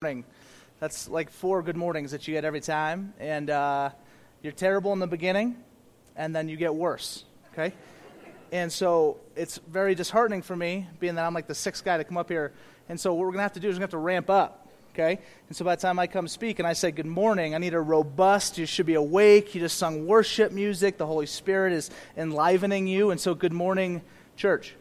morning. That's like four good mornings that you get every time. And uh, you're terrible in the beginning, and then you get worse, okay? And so it's very disheartening for me, being that I'm like the sixth guy to come up here. And so what we're going to have to do is we're going to have to ramp up, okay? And so by the time I come speak and I say good morning, I need a robust, you should be awake. You just sung worship music. The Holy Spirit is enlivening you. And so good morning, church.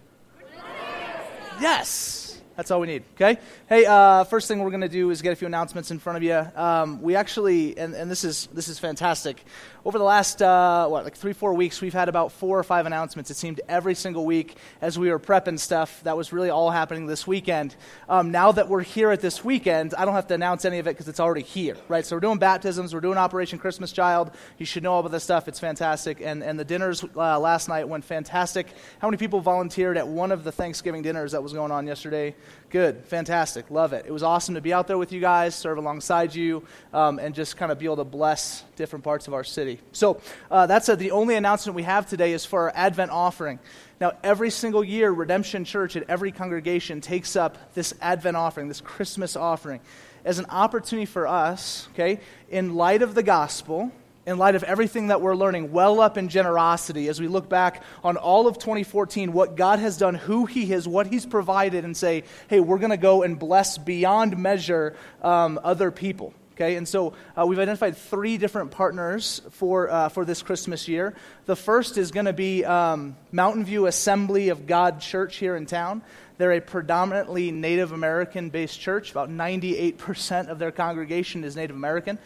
Yes. That's all we need, okay? Hey, uh, first thing we're going to do is get a few announcements in front of you. Um, we actually, and, and, this is this is fantastic. Over the last uh, what, like three, four weeks, we've had about four or five announcements. It seemed every single week as we were prepping stuff. That was really all happening this weekend. Um, now that we're here at this weekend, I don't have to announce any of it because it's already here, right? So we're doing baptisms, we're doing Operation Christmas Child. You should know all about this stuff. It's fantastic, and and the dinners uh, last night went fantastic. How many people volunteered at one of the Thanksgiving dinners that was going on yesterday? Good, fantastic, love it. It was awesome to be out there with you guys, serve alongside you, um, and just kind of be able to bless different parts of our city. So uh, that's a, the only announcement we have today is for our Advent offering. Now, every single year, Redemption Church at every congregation takes up this Advent offering, this Christmas offering, as an opportunity for us, okay, in light of the gospel in light of everything that we're learning, well up in generosity as we look back on all of 2014, what God has done, who He is, what He's provided, and say, hey, we're going to go and bless beyond measure um, other people. Okay, and so uh, we've identified three different partners for, uh, for this Christmas year. The first is going to be um, Mountain View Assembly of God Church here in town. They're a predominantly Native American based church. About 98% of their congregation is Native American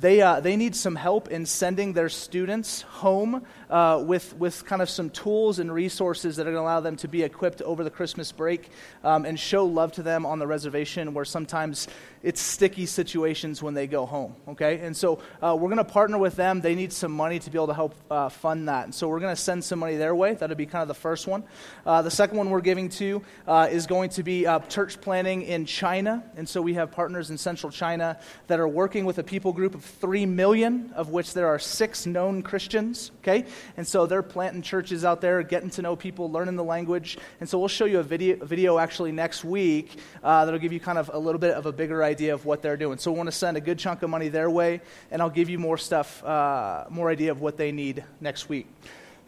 they, uh, they need some help in sending their students home uh, with, with kind of some tools and resources that are going to allow them to be equipped over the Christmas break um, and show love to them on the reservation where sometimes it's sticky situations when they go home, okay? And so uh, we're going to partner with them. They need some money to be able to help uh, fund that. And so we're going to send some money their way. That'll be kind of the first one. Uh, the second one we're giving to uh, is going to be uh, church planning in China. And so we have partners in central China that are working with a people group of 3 million, of which there are six known Christians, okay? And so they're planting churches out there, getting to know people, learning the language. And so we'll show you a video, a video actually next week uh, that'll give you kind of a little bit of a bigger idea of what they're doing. So we want to send a good chunk of money their way, and I'll give you more stuff, uh, more idea of what they need next week.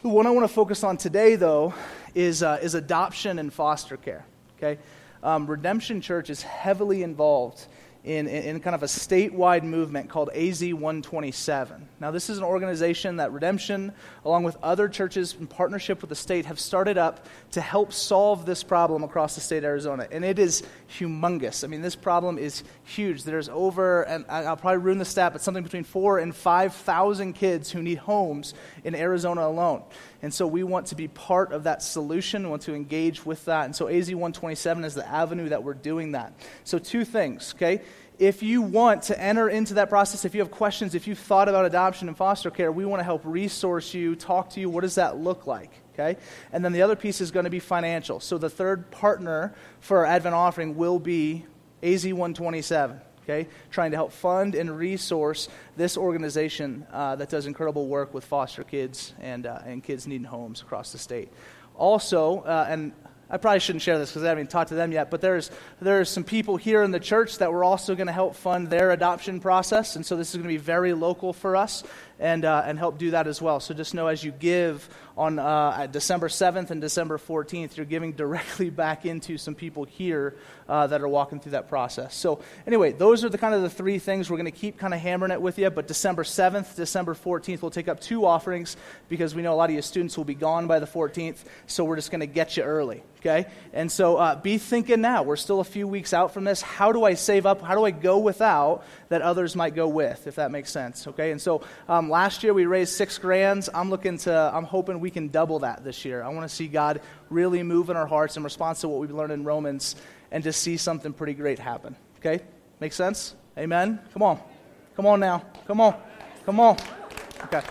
The one I want to focus on today, though, is, uh, is adoption and foster care. Okay? Um, Redemption Church is heavily involved in, in, kind of a statewide movement called AZ 127. Now, this is an organization that Redemption, along with other churches in partnership with the state, have started up to help solve this problem across the state of Arizona. And it is humongous. I mean, this problem is huge. There's over, and I'll probably ruin the stat, but something between four and 5,000 kids who need homes in Arizona alone. And so we want to be part of that solution, we want to engage with that. And so AZ 127 is the avenue that we're doing that. So, two things, okay? If you want to enter into that process, if you have questions, if you've thought about adoption and foster care, we want to help resource you, talk to you. What does that look like? Okay? And then the other piece is going to be financial. So the third partner for our Advent offering will be AZ 127 okay? Trying to help fund and resource this organization uh, that does incredible work with foster kids and, uh, and kids needing homes across the state. Also, uh, and I probably shouldn't share this because I haven't even talked to them yet, but there's, there's some people here in the church that we're also going to help fund their adoption process. And so this is going to be very local for us and, uh, and help do that as well. So just know as you give on uh, December 7th and December 14th, you're giving directly back into some people here uh, that are walking through that process. So, anyway, those are the kind of the three things we're going to keep kind of hammering it with you. But December 7th, December 14th, we'll take up two offerings because we know a lot of you students will be gone by the 14th. So, we're just going to get you early. Okay? And so uh, be thinking now. We're still a few weeks out from this. How do I save up? How do I go without that others might go with, if that makes sense? Okay? And so um, last year we raised six grands. I'm looking to, I'm hoping we can double that this year. I want to see God really move in our hearts in response to what we've learned in Romans and to see something pretty great happen. Okay? Make sense? Amen? Come on. Come on now. Come on. Come on. Okay.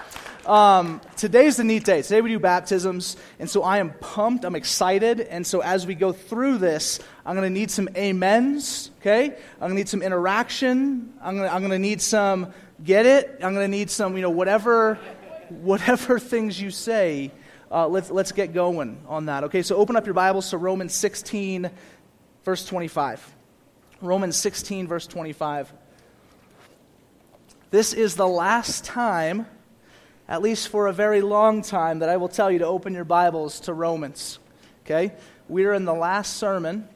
Um, today's the neat day. Today we do baptisms, and so I am pumped. I'm excited, and so as we go through this, I'm going to need some amens. Okay, I'm going to need some interaction. I'm going to need some get it. I'm going to need some you know whatever whatever things you say, uh, let's, let's get going on that. Okay, so open up your Bibles to Romans 16, verse 25. Romans 16, verse 25. This is the last time, at least for a very long time, that I will tell you to open your Bibles to Romans. Okay? We are in the last sermon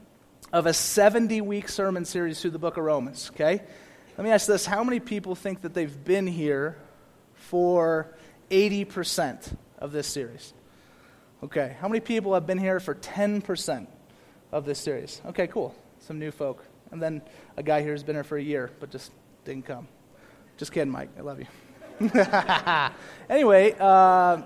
of a 70 week sermon series through the book of Romans. Okay? Let me ask this How many people think that they've been here for 80% of this series? Okay. How many people have been here for 10% of this series? Okay, cool. Some new folk. And then a guy here who's been here for a year, but just didn't come. Just kidding, Mike. I love you. anyway, uh,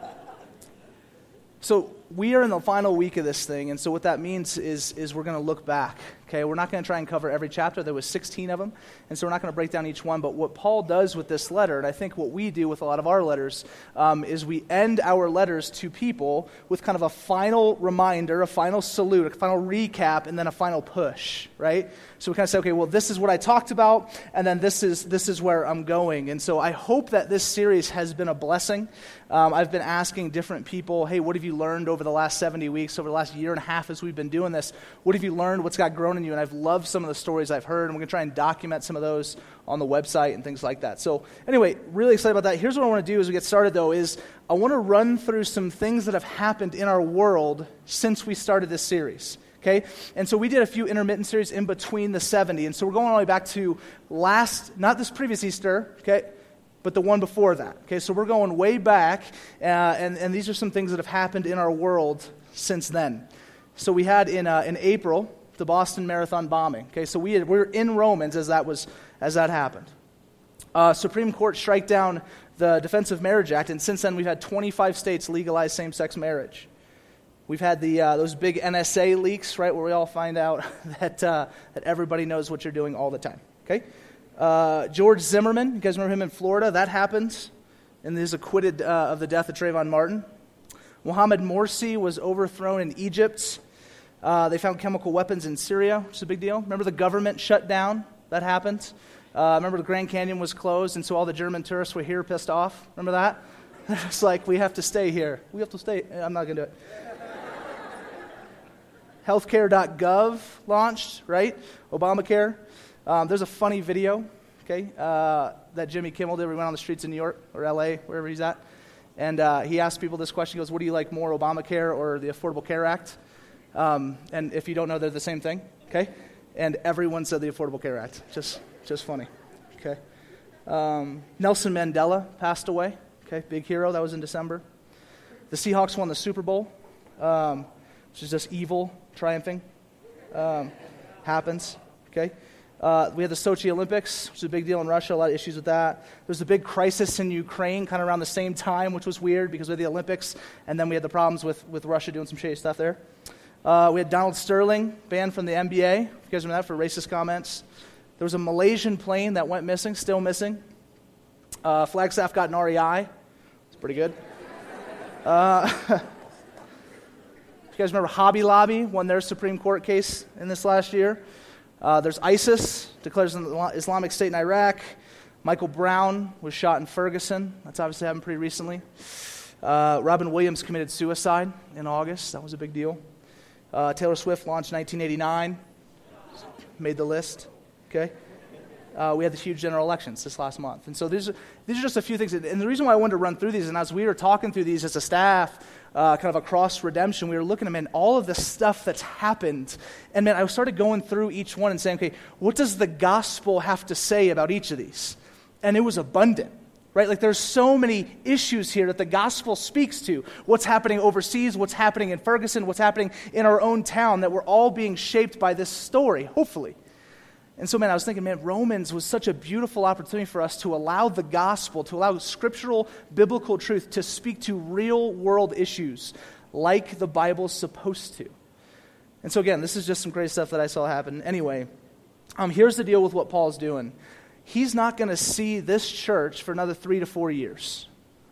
so we are in the final week of this thing, and so what that means is, is we're going to look back. Okay, we're not going to try and cover every chapter. There was 16 of them, and so we're not going to break down each one. But what Paul does with this letter, and I think what we do with a lot of our letters, um, is we end our letters to people with kind of a final reminder, a final salute, a final recap, and then a final push. Right? So we kind of say, okay, well, this is what I talked about, and then this is this is where I'm going. And so I hope that this series has been a blessing. Um, I've been asking different people, hey, what have you learned over the last 70 weeks, over the last year and a half as we've been doing this? What have you learned? What's got grown you? And I've loved some of the stories I've heard, and we're going to try and document some of those on the website and things like that. So, anyway, really excited about that. Here's what I want to do as we get started, though, is I want to run through some things that have happened in our world since we started this series. Okay? And so we did a few intermittent series in between the 70. And so we're going all the way back to last, not this previous Easter, okay? but the one before that. Okay, so we're going way back, uh, and, and these are some things that have happened in our world since then. So we had in, uh, in April the Boston Marathon bombing. Okay, so we, had, we were in Romans as that, was, as that happened. Uh, Supreme Court strike down the Defense of Marriage Act, and since then we've had 25 states legalize same sex marriage. We've had the, uh, those big NSA leaks, right, where we all find out that, uh, that everybody knows what you're doing all the time. Okay? Uh, George Zimmerman, you guys remember him in Florida? That happened, and he's acquitted uh, of the death of Trayvon Martin. Mohammed Morsi was overthrown in Egypt. Uh, they found chemical weapons in Syria, which is a big deal. Remember the government shut down? That happened. Uh, remember the Grand Canyon was closed, and so all the German tourists were here pissed off? Remember that? it's like, we have to stay here. We have to stay. I'm not going to do it. Healthcare.gov launched, right? Obamacare. Um, there's a funny video, okay, uh, that Jimmy Kimmel did. We went on the streets in New York or LA, wherever he's at. And uh, he asked people this question. He goes, What do you like more, Obamacare or the Affordable Care Act? Um, and if you don't know, they're the same thing, okay? And everyone said the Affordable Care Act. Just, just funny, okay? Um, Nelson Mandela passed away, okay? Big hero. That was in December. The Seahawks won the Super Bowl, um, which is just evil triumphing. Um, happens, okay? Uh, we had the Sochi Olympics, which is a big deal in Russia, a lot of issues with that. There was a big crisis in Ukraine kind of around the same time, which was weird because we had the Olympics, and then we had the problems with, with Russia doing some shady stuff there. Uh, we had Donald Sterling banned from the NBA. You guys remember that for racist comments? There was a Malaysian plane that went missing, still missing. Uh, Flagstaff got an REI. It's pretty good. Uh, you guys remember Hobby Lobby won their Supreme Court case in this last year? Uh, there's ISIS, declares an Islamic State in Iraq. Michael Brown was shot in Ferguson. That's obviously happened pretty recently. Uh, Robin Williams committed suicide in August. That was a big deal. Uh, Taylor Swift launched 1989. Made the list. Okay. Uh, we had the huge general elections this last month. And so these are, these are just a few things. And the reason why I wanted to run through these, and as we were talking through these as a staff, uh, kind of across redemption, we were looking at, man, all of the stuff that's happened. And man, I started going through each one and saying, okay, what does the gospel have to say about each of these? And it was abundant right? Like there's so many issues here that the gospel speaks to. What's happening overseas, what's happening in Ferguson, what's happening in our own town, that we're all being shaped by this story, hopefully. And so, man, I was thinking, man, Romans was such a beautiful opportunity for us to allow the gospel, to allow scriptural, biblical truth to speak to real world issues like the Bible's supposed to. And so, again, this is just some great stuff that I saw happen. Anyway, um, here's the deal with what Paul's doing he's not going to see this church for another three to four years.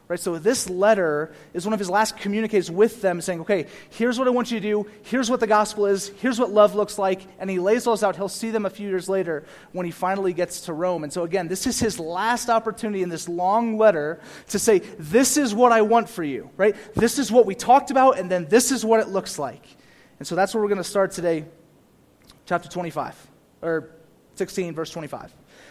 Right, so this letter is one of his last communiques with them, saying, okay, here's what I want you to do, here's what the gospel is, here's what love looks like, and he lays those out. He'll see them a few years later when he finally gets to Rome. And so, again, this is his last opportunity in this long letter to say, this is what I want for you, right? This is what we talked about, and then this is what it looks like. And so that's where we're going to start today, chapter 25, or 16, verse 25.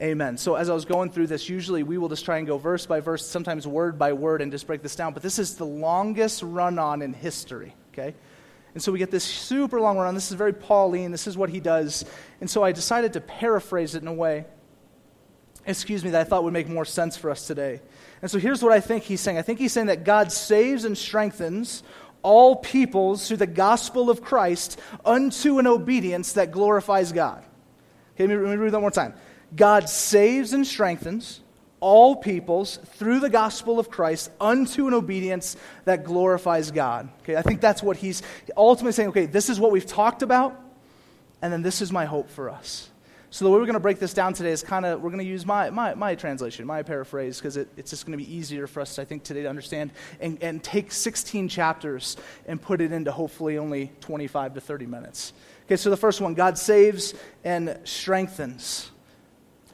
Amen. So, as I was going through this, usually we will just try and go verse by verse, sometimes word by word, and just break this down. But this is the longest run on in history, okay? And so we get this super long run on. This is very Pauline. This is what he does. And so I decided to paraphrase it in a way, excuse me, that I thought would make more sense for us today. And so here's what I think he's saying I think he's saying that God saves and strengthens all peoples through the gospel of Christ unto an obedience that glorifies God. Okay, let me, let me read that one more time. God saves and strengthens all peoples through the gospel of Christ unto an obedience that glorifies God. Okay, I think that's what he's ultimately saying. Okay, this is what we've talked about, and then this is my hope for us. So the way we're going to break this down today is kind of we're going to use my, my, my translation, my paraphrase, because it, it's just going to be easier for us, I think, today to understand and, and take 16 chapters and put it into hopefully only 25 to 30 minutes. Okay, so the first one God saves and strengthens.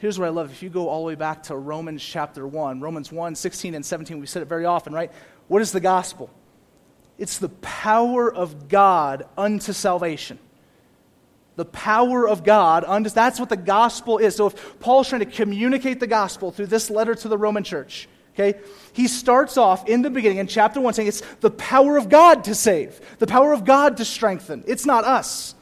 Here's what I love. If you go all the way back to Romans chapter 1, Romans 1, 16 and 17, we said it very often, right? What is the gospel? It's the power of God unto salvation. The power of God unto that's what the gospel is. So if Paul's trying to communicate the gospel through this letter to the Roman church, okay, he starts off in the beginning in chapter 1 saying it's the power of God to save, the power of God to strengthen. It's not us.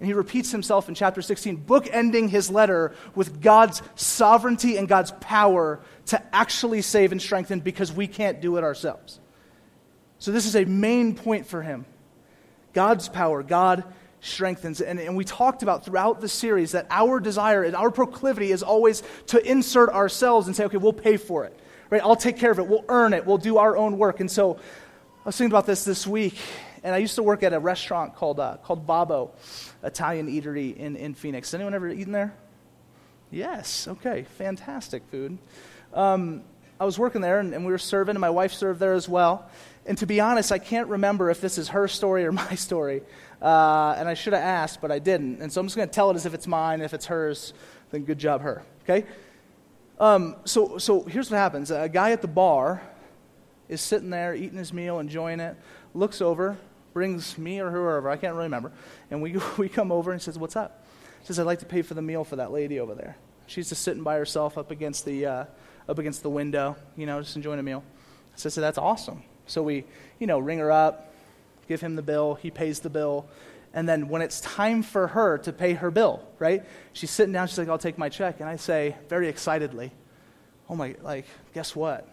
And he repeats himself in chapter 16, bookending his letter with God's sovereignty and God's power to actually save and strengthen because we can't do it ourselves. So, this is a main point for him. God's power, God strengthens. And, and we talked about throughout the series that our desire and our proclivity is always to insert ourselves and say, okay, we'll pay for it. Right? I'll take care of it. We'll earn it. We'll do our own work. And so, I was thinking about this this week, and I used to work at a restaurant called, uh, called Babbo. Italian eatery in, in Phoenix. Anyone ever eaten there? Yes. Okay. Fantastic food. Um, I was working there and, and, we were serving, and my wife served there as well. And to be honest, I can't remember if this is her story or my story. Uh, and I should have asked, but I didn't. And so I'm just going to tell it as if it's mine. If it's hers, then good job, her. Okay? Um, so, so here's what happens a guy at the bar is sitting there eating his meal, enjoying it, looks over, brings me or whoever, I can't really remember, and we, we come over and says, What's up? She says, I'd like to pay for the meal for that lady over there. She's just sitting by herself up against the, uh, up against the window, you know, just enjoying a meal. So I said, That's awesome. So we, you know, ring her up, give him the bill, he pays the bill. And then when it's time for her to pay her bill, right? She's sitting down, she's like, I'll take my check. And I say, very excitedly, Oh my, like, guess what?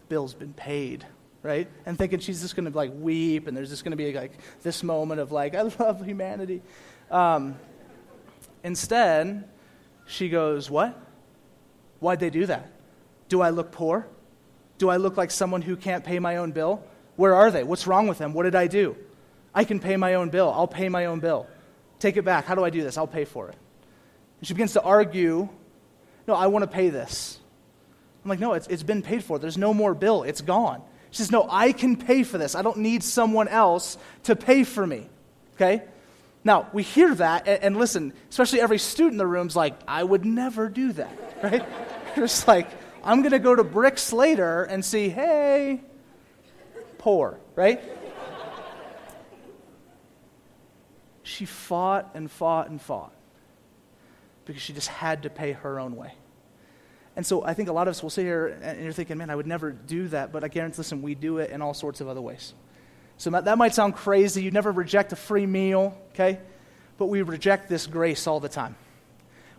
The bill's been paid right? And thinking she's just going to like weep and there's just going to be like this moment of like, I love humanity. Um, instead, she goes, What? Why'd they do that? Do I look poor? Do I look like someone who can't pay my own bill? Where are they? What's wrong with them? What did I do? I can pay my own bill. I'll pay my own bill. Take it back. How do I do this? I'll pay for it. And she begins to argue, No, I want to pay this. I'm like, No, it's, it's been paid for. There's no more bill. It's gone. She says, No, I can pay for this. I don't need someone else to pay for me. Okay? Now, we hear that, and, and listen, especially every student in the room's like, I would never do that, right? Just like, I'm going to go to Bricks later and see, hey, poor, right? she fought and fought and fought because she just had to pay her own way. And so I think a lot of us will sit here and you're thinking, man, I would never do that. But I guarantee, listen, we do it in all sorts of other ways. So that might sound crazy. You never reject a free meal, okay? But we reject this grace all the time.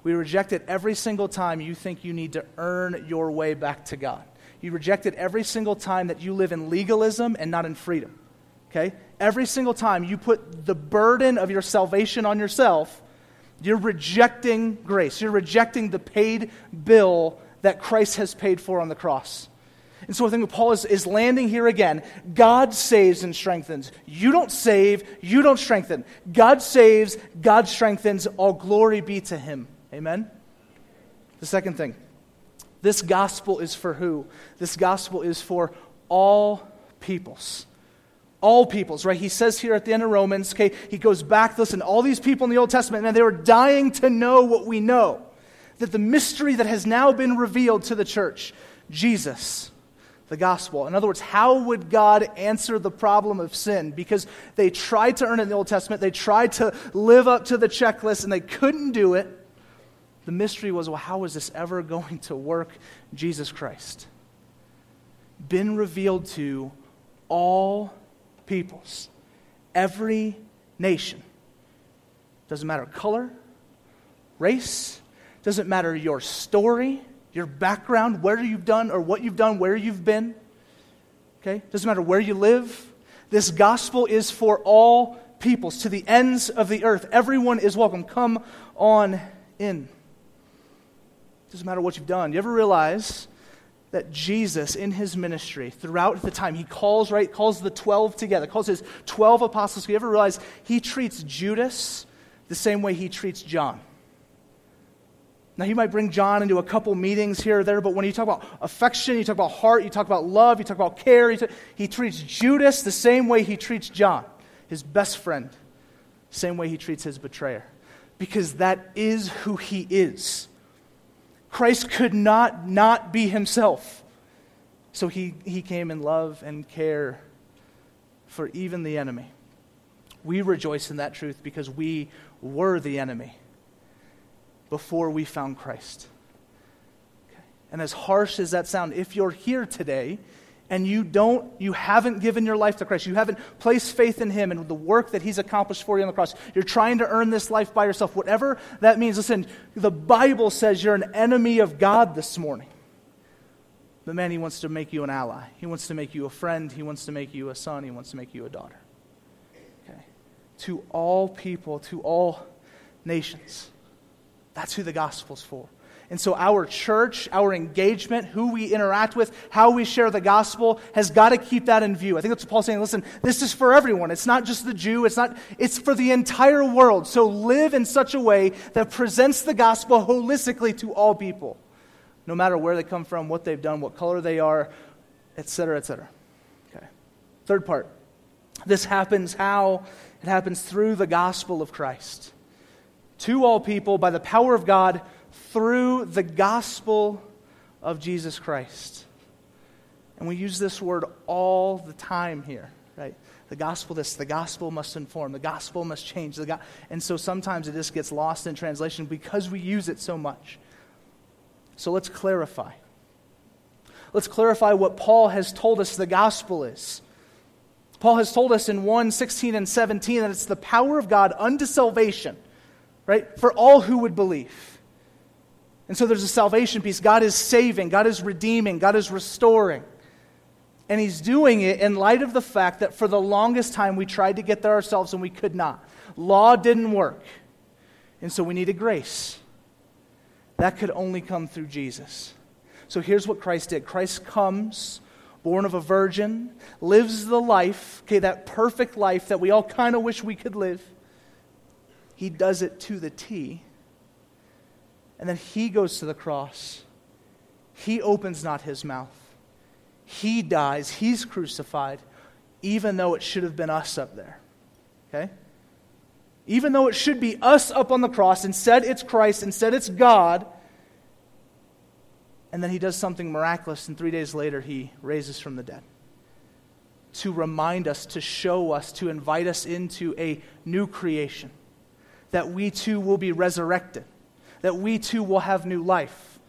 We reject it every single time you think you need to earn your way back to God. You reject it every single time that you live in legalism and not in freedom. Okay? Every single time you put the burden of your salvation on yourself, you're rejecting grace. You're rejecting the paid bill that Christ has paid for on the cross. And so I think Paul is, is landing here again. God saves and strengthens. You don't save, you don't strengthen. God saves, God strengthens. All glory be to him. Amen? The second thing this gospel is for who? This gospel is for all peoples. All peoples, right? He says here at the end of Romans, okay, he goes back, listen, all these people in the Old Testament, and they were dying to know what we know. That the mystery that has now been revealed to the church, Jesus, the gospel. In other words, how would God answer the problem of sin? Because they tried to earn it in the Old Testament, they tried to live up to the checklist, and they couldn't do it. The mystery was, well, how is this ever going to work? Jesus Christ. Been revealed to all peoples, every nation. Doesn't matter color, race, doesn't matter your story, your background, where you've done or what you've done, where you've been. Okay? Doesn't matter where you live. This gospel is for all peoples, to the ends of the earth. Everyone is welcome. Come on in. Doesn't matter what you've done. You ever realize that Jesus, in his ministry, throughout the time, he calls, right, calls the 12 together, calls his 12 apostles. You ever realize he treats Judas the same way he treats John? Now, he might bring John into a couple meetings here or there, but when you talk about affection, you talk about heart, you talk about love, you talk about care, talk, he treats Judas the same way he treats John, his best friend, same way he treats his betrayer, because that is who he is. Christ could not not be himself. So he, he came in love and care for even the enemy. We rejoice in that truth because we were the enemy before we found Christ. Okay. And as harsh as that sounds, if you're here today and you don't you haven't given your life to Christ, you haven't placed faith in him and the work that he's accomplished for you on the cross, you're trying to earn this life by yourself, whatever that means. Listen, the Bible says you're an enemy of God this morning. But man, he wants to make you an ally. He wants to make you a friend. He wants to make you a son. He wants to make you a daughter. Okay. To all people, to all nations. That's who the gospel's for. And so, our church, our engagement, who we interact with, how we share the gospel, has got to keep that in view. I think that's what Paul's saying. Listen, this is for everyone. It's not just the Jew, it's, not, it's for the entire world. So, live in such a way that presents the gospel holistically to all people, no matter where they come from, what they've done, what color they are, etc., etc. Okay. Third part. This happens how? It happens through the gospel of Christ to all people by the power of God through the gospel of Jesus Christ. And we use this word all the time here, right? The gospel this, the gospel must inform, the gospel must change. The go- and so sometimes it just gets lost in translation because we use it so much. So let's clarify. Let's clarify what Paul has told us the gospel is. Paul has told us in 1 16 and 17 that it's the power of God unto salvation right? For all who would believe. And so there's a salvation piece. God is saving, God is redeeming, God is restoring. And He's doing it in light of the fact that for the longest time we tried to get there ourselves and we could not. Law didn't work. And so we needed grace. That could only come through Jesus. So here's what Christ did Christ comes, born of a virgin, lives the life, okay, that perfect life that we all kind of wish we could live he does it to the T. And then he goes to the cross. He opens not his mouth. He dies. He's crucified, even though it should have been us up there. Okay? Even though it should be us up on the cross, instead it's Christ, instead it's God. And then he does something miraculous, and three days later he raises from the dead. To remind us, to show us, to invite us into a new creation that we too will be resurrected, that we too will have new life.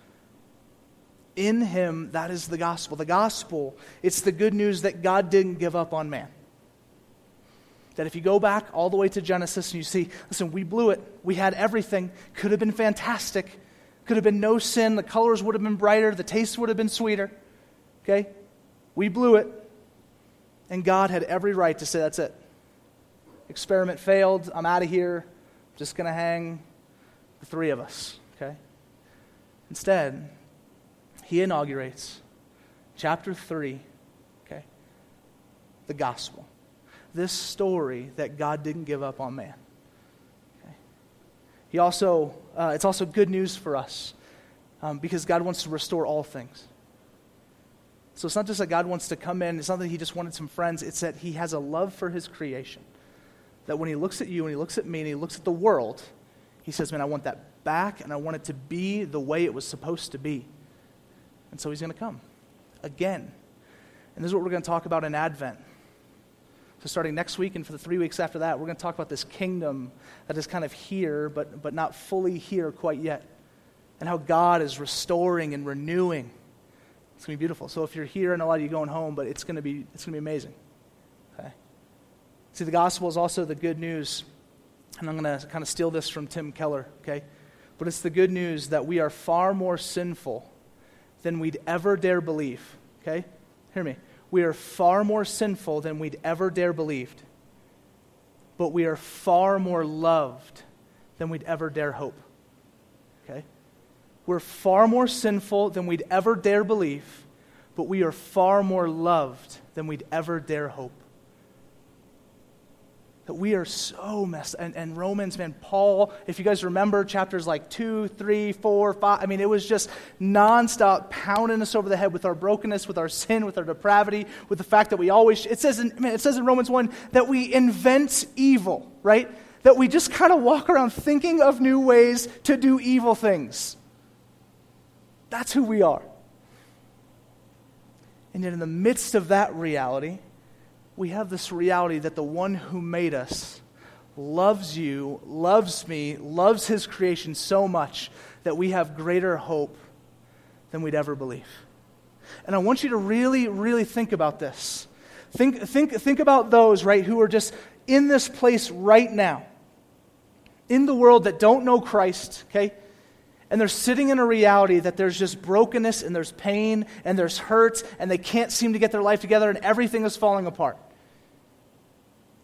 In him, that is the gospel. The gospel, it's the good news that God didn't give up on man. That if you go back all the way to Genesis and you see, listen, we blew it. We had everything. Could have been fantastic. Could have been no sin. The colors would have been brighter. The taste would have been sweeter. Okay? We blew it. And God had every right to say, that's it. Experiment failed. I'm out of here just going to hang the three of us, okay? Instead, he inaugurates chapter 3, okay? The gospel. This story that God didn't give up on man. Okay? He also, uh, it's also good news for us um, because God wants to restore all things. So it's not just that God wants to come in, it's not that He just wanted some friends, it's that He has a love for His creation. That when He looks at you and He looks at me and He looks at the world, He says, Man, I want that back and I want it to be the way it was supposed to be. And so He's going to come again. And this is what we're going to talk about in Advent. So, starting next week and for the three weeks after that, we're going to talk about this kingdom that is kind of here, but, but not fully here quite yet. And how God is restoring and renewing. It's going to be beautiful. So, if you're here, and a lot of you going home, but it's going to be, it's going to be amazing. See, the gospel is also the good news. And I'm going to kind of steal this from Tim Keller, okay? But it's the good news that we are far more sinful than we'd ever dare believe, okay? Hear me we are far more sinful than we'd ever dare believed. But we are far more loved than we'd ever dare hope. Okay? We're far more sinful than we'd ever dare believe, but we are far more loved than we'd ever dare hope that we are so messed and, and romans man paul if you guys remember chapters like two three four five i mean it was just nonstop pounding us over the head with our brokenness with our sin with our depravity with the fact that we always it says in, man, it says in romans 1 that we invent evil right? That we just kind of walk around thinking of new ways to do evil things. That's who we are. And yet in the midst of that reality we have this reality that the one who made us loves you, loves me, loves his creation so much that we have greater hope than we'd ever believe. And I want you to really, really think about this. Think, think, think about those, right, who are just in this place right now, in the world that don't know Christ, okay? And they're sitting in a reality that there's just brokenness and there's pain and there's hurt and they can't seem to get their life together and everything is falling apart.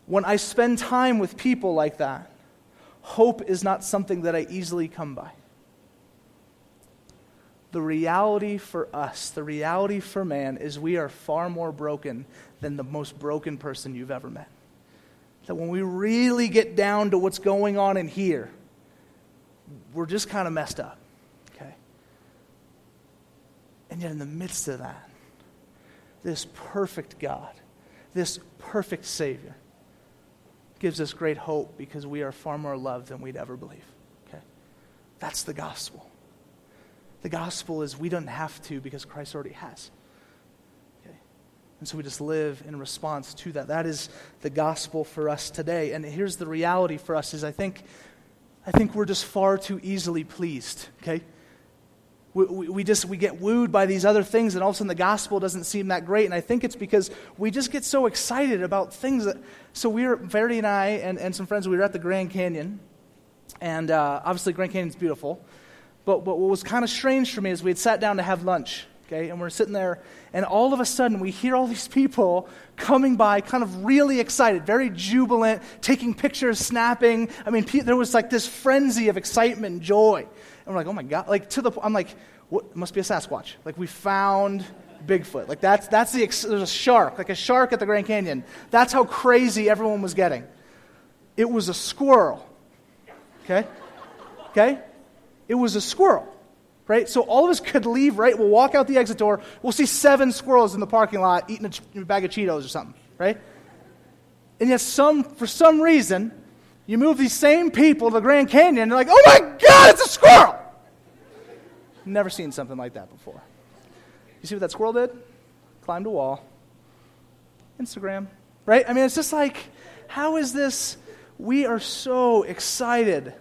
When I spend time with people like that, hope is not something that I easily come by. The reality for us, the reality for man, is we are far more broken than the most broken person you've ever met. That when we really get down to what's going on in here, we're just kind of messed up. Okay? And yet, in the midst of that, this perfect God, this perfect Savior, gives us great hope because we are far more loved than we'd ever believe. Okay? That's the gospel. The gospel is we don't have to because Christ already has. Okay? And so we just live in response to that. That is the gospel for us today. And here's the reality for us is I think I think we're just far too easily pleased, okay? We, we, just we get wooed by these other things and all of a sudden the gospel doesn't seem that great. And i think it's because we just get so excited about things that so we were verity and i and, and some friends we were at the grand canyon. And uh, obviously grand canyon's beautiful. But, but what was kind of strange for me is we had sat down to have lunch okay? And we're sitting there and all of a sudden we hear all these people coming by kind of really excited very jubilant taking pictures snapping. I mean there was like this frenzy of excitement and joy and we're like, oh my God. Like, to the I'm like, what, must be a Sasquatch. Like, we found Bigfoot. Like, that's, that's the, there's a shark, like a shark at the Grand Canyon. That's how crazy everyone was getting. It was a squirrel. Okay? Okay? It was a squirrel. Right? So all of us could leave, right? We'll walk out the exit door. We'll see seven squirrels in the parking lot eating a bag of Cheetos or something, right? And yet, some, for some reason, you move these same people to the Grand Canyon, and they're like, oh my God, it's a squirrel! Never seen something like that before. You see what that squirrel did? Climbed a wall. Instagram, right? I mean, it's just like, how is this? We are so excited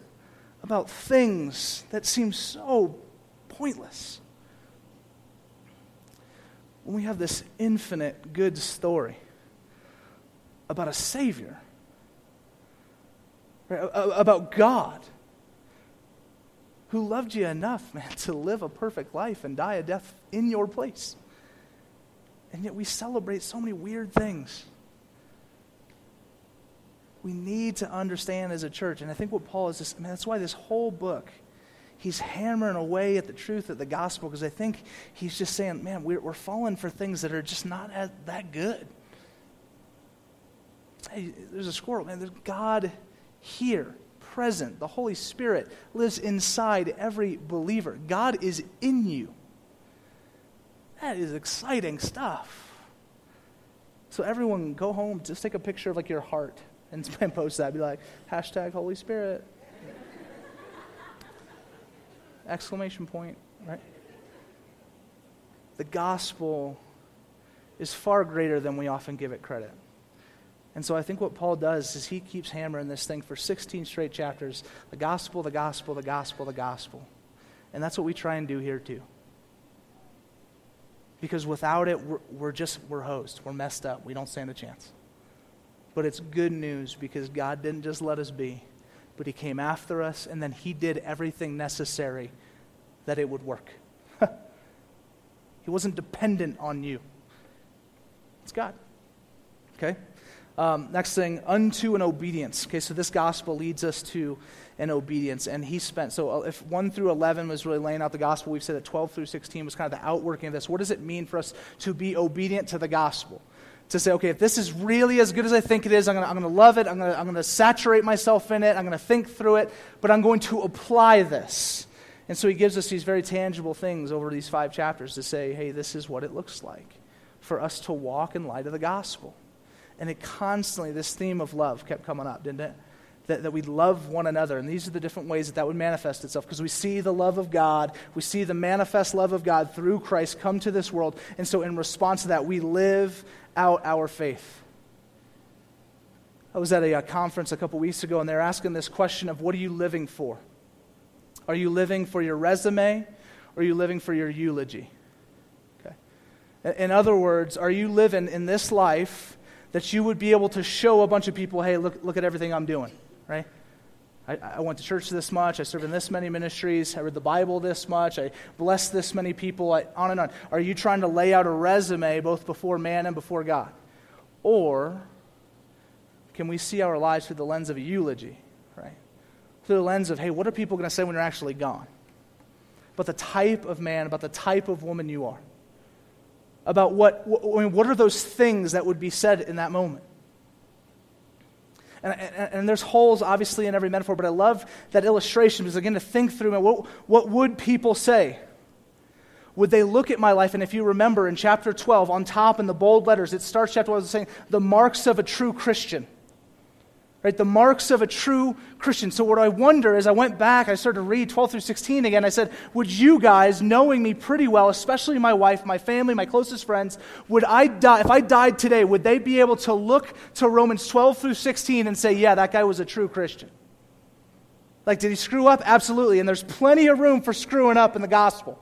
about things that seem so pointless. When we have this infinite good story about a Savior right? about God who loved you enough, man, to live a perfect life and die a death in your place. And yet we celebrate so many weird things. We need to understand as a church, and I think what Paul is just, that's why this whole book, he's hammering away at the truth of the gospel, because I think he's just saying, man, we're, we're falling for things that are just not as, that good. Hey, there's a squirrel, man. There's God here, present. The Holy Spirit lives inside every believer. God is in you. That is exciting stuff. So everyone, go home, just take a picture of like your heart and, post that. Be like, hashtag Holy Spirit. Exclamation point, right? The gospel is far greater than we often give it credit. And so I think what Paul does is he keeps hammering this thing for 16 straight chapters the gospel, the gospel, the gospel, the gospel. And that's what we try and do here too. Because without it, we're, we're just, we're hosed. We're messed up. We don't stand a chance. But it's good news because God didn't just let us be, but He came after us and then He did everything necessary that it would work. he wasn't dependent on you, it's God. Okay? Um, next thing, unto an obedience. Okay, so this gospel leads us to an obedience. And he spent, so uh, if 1 through 11 was really laying out the gospel, we've said that 12 through 16 was kind of the outworking of this. What does it mean for us to be obedient to the gospel? To say, okay, if this is really as good as I think it is, I'm going to love it, I'm going to saturate myself in it, I'm going to think through it, but I'm going to apply this. And so he gives us these very tangible things over these five chapters to say, hey, this is what it looks like for us to walk in light of the gospel. And it constantly, this theme of love kept coming up, didn't it? That, that we love one another. And these are the different ways that that would manifest itself because we see the love of God. We see the manifest love of God through Christ come to this world. And so, in response to that, we live out our faith. I was at a, a conference a couple weeks ago, and they're asking this question of what are you living for? Are you living for your resume or are you living for your eulogy? Okay. In other words, are you living in this life that you would be able to show a bunch of people, hey, look, look at everything I'm doing, right? I, I, went to church this much. I served in this many ministries. I read the Bible this much. I blessed this many people, I, on and on. Are you trying to lay out a resume both before man and before God? Or can we see our lives through the lens of a eulogy, right? Through the lens of, hey, what are people going to say when you're actually gone? But the type of man, about the type of woman you are about what, I mean, what are those things that would be said in that moment. And, and, and, there's holes, obviously, in every metaphor, but I love that illustration because, again, to think through what, what would people say? Would they look at my life? And if you remember in chapter 12, on top in the bold letters, it starts chapter 12 saying, the marks of a true Christian right? The marks of a true Christian. So, what I wonder as I went back, I started to read 12 through 16 again. I said, Would you guys, knowing me pretty well, especially my wife, my family, my closest friends, would I die, if I died today, would they be able to look to Romans 12 through 16 and say, Yeah, that guy was a true Christian? Like, did he screw up? Absolutely. And there's plenty of room for screwing up in the gospel.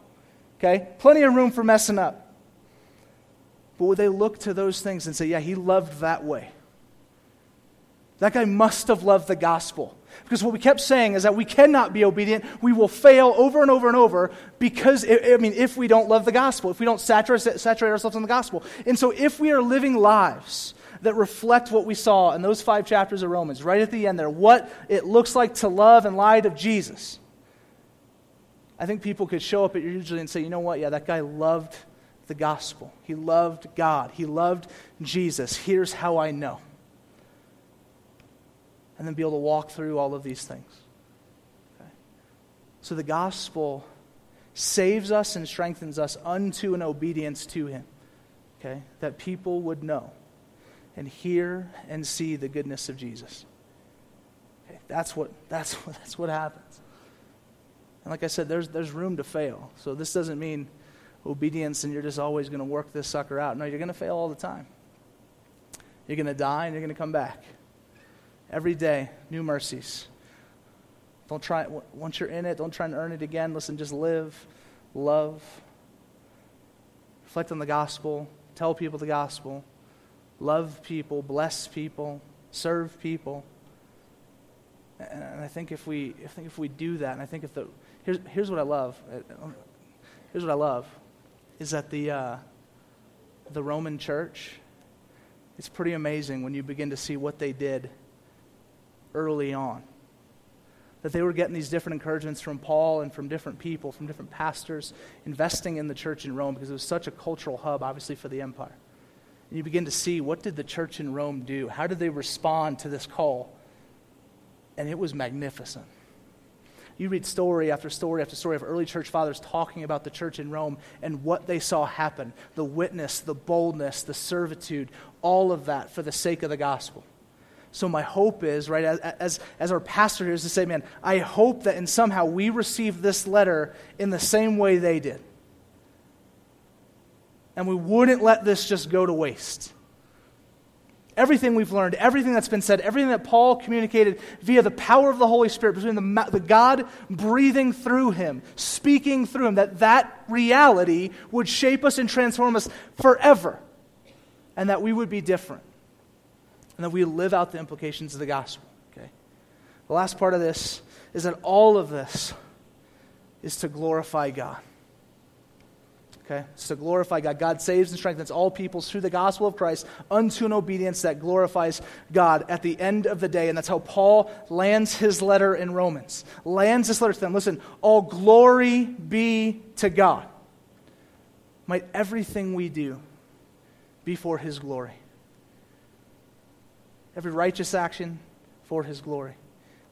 Okay? Plenty of room for messing up. But would they look to those things and say, Yeah, he loved that way? That guy must have loved the gospel. Because what we kept saying is that we cannot be obedient. We will fail over and over and over because, I mean, if we don't love the gospel, if we don't saturate, ourselves in the gospel. And so, if we are living lives that reflect what we saw in those five chapters of Romans, right at the end there, what it looks like to love and light of Jesus, I think people could show up at your usually and say, you know what? Yeah, that guy loved the gospel. He loved God. He loved Jesus. Here's how I know and then be able to walk through all of these things. Okay? So the gospel saves us and strengthens us unto an obedience to Him. Okay? That people would know and hear and see the goodness of Jesus. Okay? That's, what, that's, what, that's what happens. And like I said, there's, there's room to fail. So this doesn't mean obedience and you're just always going to work this sucker out. No, you're going to fail all the time. You're going to die and you're going to come back. Every day, new mercies. Don't try, once you're in it, don't try and earn it again. Listen, just live, love, reflect on the gospel, tell people the gospel, love people, bless people, serve people. And I think if we, I think if we do that, and I think if the, here's, here's what I love. Here's what I love, is that the, uh, the Roman church, it's pretty amazing when you begin to see what they did early on. That they were getting these different encouragements from Paul and from different people, from different pastors, investing in the church in Rome because it was such a cultural hub, obviously, for the empire. And you begin to see what did the church in Rome do? How did they respond to this call? And it was magnificent. You read story after story after story of early church fathers talking about the church in Rome and what they saw happen the witness, the boldness, the servitude, all of that for the sake of the gospel. So, my hope is, right, as, as, our pastor here is to say, man, I hope that in somehow we receive this letter in the same way they did. And we wouldn't let this just go to waste. Everything we've learned, everything that's been said, everything that Paul communicated via the power of the Holy Spirit, between the, the God breathing through him, speaking through him, that that reality would shape us and transform us forever, and that we would be different, and that we live out the implications of the gospel. Okay? The last part of this is that all of this is to glorify God. Okay? It's to glorify God. God saves and strengthens all peoples through the gospel of Christ unto an obedience that glorifies God at the end of the day. And that's how Paul lands his letter in Romans. Lands this letter to them. Listen, all glory be to God. Might everything we do be for his glory. Every righteous action for his glory.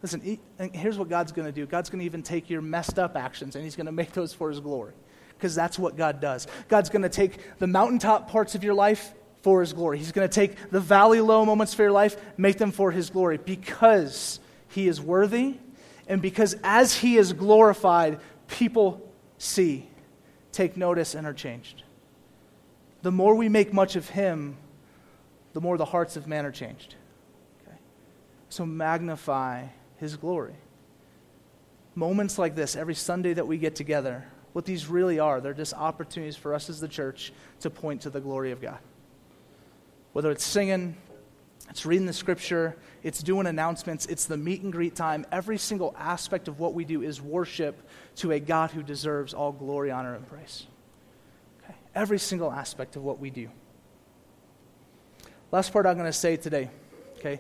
Listen, here's what God's going to do God's going to even take your messed up actions and he's going to make those for his glory because that's what God does. God's going to take the mountaintop parts of your life for His glory. He's going to take the valley low moments for your life, make them for His glory because He is worthy and because as He is glorified, people see, take notice, and are changed. The more we make much of Him, the more the hearts of man are changed. So magnify His glory. Moments like this, every Sunday that we get together, what these really are. They're just opportunities for us as the church to point to the glory of God. Whether it's singing, it's reading the scripture, it's doing announcements, it's the meet and greet time. Every single aspect of what we do is worship to a God who deserves all glory, honor, and praise. Okay? Every single aspect of what we do. Last part I'm going to say today, okay,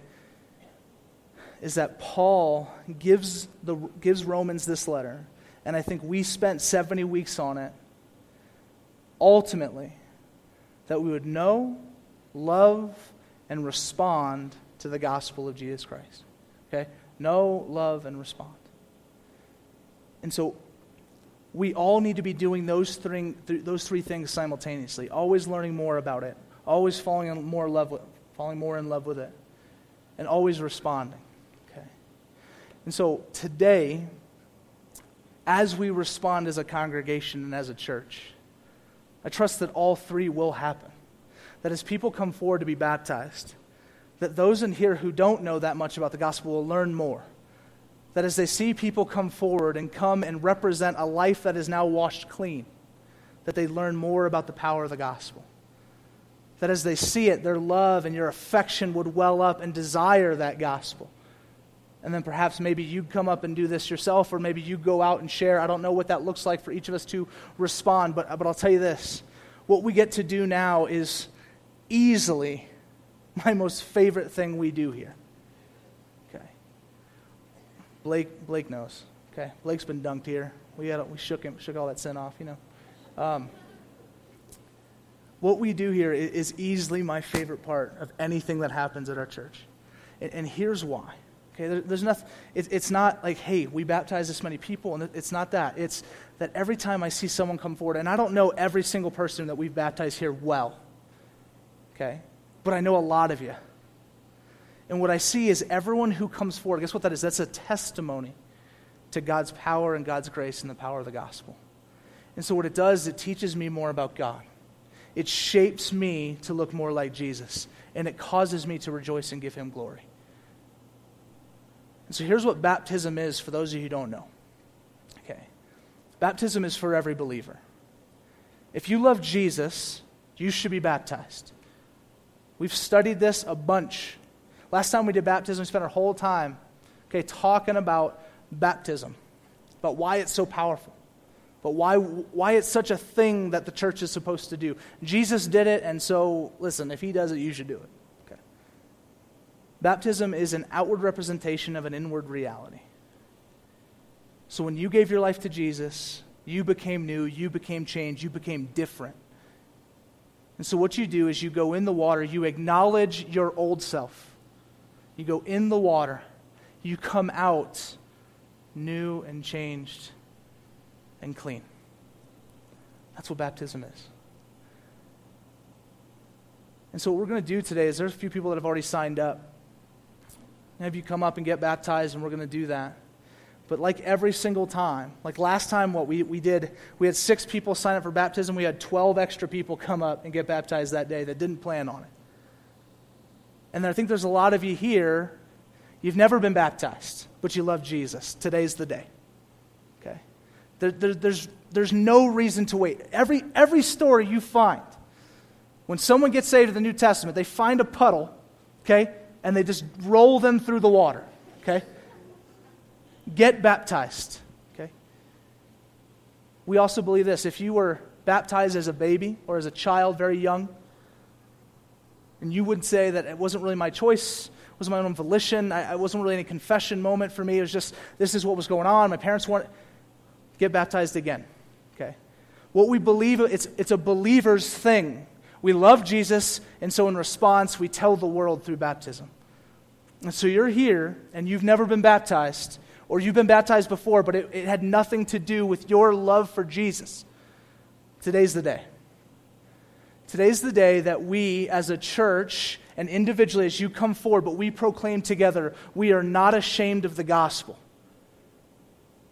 is that Paul gives, the, gives Romans this letter and I think we spent 70 weeks on it, ultimately, that we would know, love, and respond to the gospel of Jesus Christ. Okay? Know, love, and respond. And so we all need to be doing those three, th- those three things simultaneously, always learning more about it, always falling, in more, love with, falling more in love with it, and always responding. And so today, as we respond as a congregation and as a church. I trust that all three will happen. That as people come forward to be baptized, that those in here who don't know that much about the gospel will learn more. That as they see people come forward and come and represent a life that is now washed clean, that they learn more about the power of the gospel. That as they see it, their love and your affection would well up and desire that gospel and then perhaps maybe you come up and do this yourself, or maybe you go out and share. I don't know what that looks like for each of us to respond, but, but I'll tell you this. What we get to do now is easily my most favorite thing we do here. Okay. Blake, Blake knows. Okay. Blake's been dunked here. We, had, we shook him, shook all that sin off, you know. Um, what we do here is easily my favorite part of anything that happens at our church. And, and here's why. Okay, there, there's nothing, it, it's not like, hey, we baptize this many people, and it's not that. It's that every time I see someone come forward, and I don't know every single person that we've baptized here well, okay, but I know a lot of you. And what I see is everyone who comes forward, guess what that is? That's a testimony to God's power and God's grace and the power of the gospel. And so, what it does, it teaches me more about God. It shapes me to look more like Jesus, and it causes me to rejoice and give him glory. And so here's what baptism is for those of you who don't know. Okay. Baptism is for every believer. If you love Jesus, you should be baptized. We've studied this a bunch. Last time we did baptism, we spent our whole time okay, talking about baptism, about why it's so powerful, but why, why it's such a thing that the church is supposed to do. Jesus did it, and so, listen, if he does it, you should do it. Baptism is an outward representation of an inward reality. So when you gave your life to Jesus, you became new, you became changed, you became different. And so what you do is you go in the water, you acknowledge your old self. You go in the water, you come out new and changed and clean. That's what baptism is. And so, what we're going to do today is there's a few people that have already signed up. Have you come up and get baptized, and we're going to do that. But like every single time, like last time, what we, we did, we had six people sign up for baptism. We had 12 extra people come up and get baptized that day that didn't plan on it. And I think there's a lot of you here, you've never been baptized, but you love Jesus. Today's the day. Okay? There, there, there's, there's no reason to wait. Every, every story you find, when someone gets saved in the New Testament, they find a puddle, okay, and they just roll them through the water, okay? get baptized. Okay? We also believe this if you were baptized as a baby or as a child very young, and you would say that it wasn't really my choice, it was my own volition, I, it wasn't really any confession moment for me, it was just this is what was going on, my parents want get baptized again. Okay? What we believe, it's, it's a believer's thing. We love Jesus, and so in response, we tell the world through baptism. And so you're here, and you've never been baptized or you've been baptized before, but it, it had nothing to do with your love for Jesus, today's the day. Today's the day that we, as a church and individually, as you come forward, but we proclaim together, we are not ashamed of the gospel.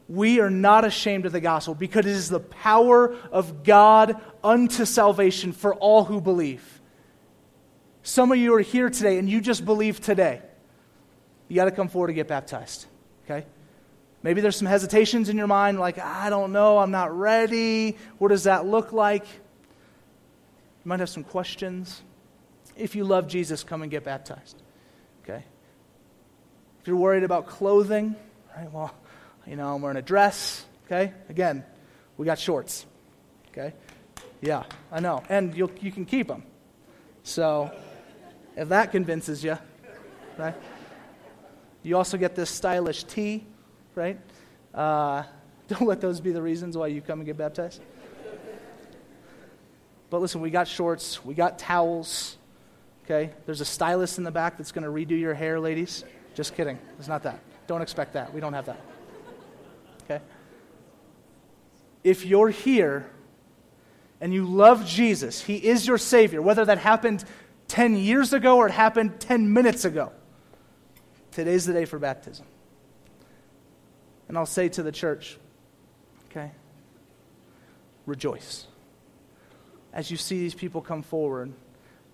We are not ashamed of the gospel because it is the power of God unto salvation for all who believe. Some of you are here today and you just believe today. You got to come forward to get baptized. Okay? Maybe there's some hesitations in your mind, like, I don't know, I'm not ready. What does that look like? You might have some questions. If you love Jesus, come and get baptized. Okay? If you're worried about clothing, right, well, you know, I'm wearing a dress. Okay? Again, we got shorts. Okay? Yeah, I know. And you you can keep them. So, if that convinces you, right? You also get this stylish tee right? Uh, don't let those be the reasons why you come and get baptized. But listen, we got shorts, we got towels, okay? There's a stylist in the back that's going to redo your hair, ladies. Just kidding. It's not that. Don't expect that. We don't have that. Okay? If you're here and you love Jesus, He is your Savior, whether that happened 10 years ago or it happened 10 minutes ago, today's the day for baptism. And I'll say to the church, okay, rejoice. As you see these people come forward,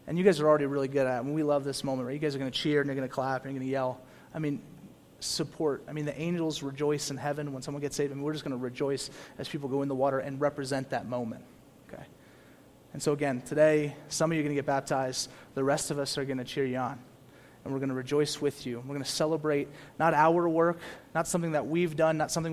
and you guys are already really good at it. Mean, we love this moment, right? You guys are going to cheer and you're going to clap and you're going to yell. I mean, support. I mean, the angels rejoice in heaven when someone gets saved. I mean, we're just going to rejoice as people go in the water and represent that moment. Okay? And so, again, today, some of you are going to get baptized. The rest of us are going to cheer you on and we're going to rejoice with you. We're going to celebrate not our work, not something that we've done, not something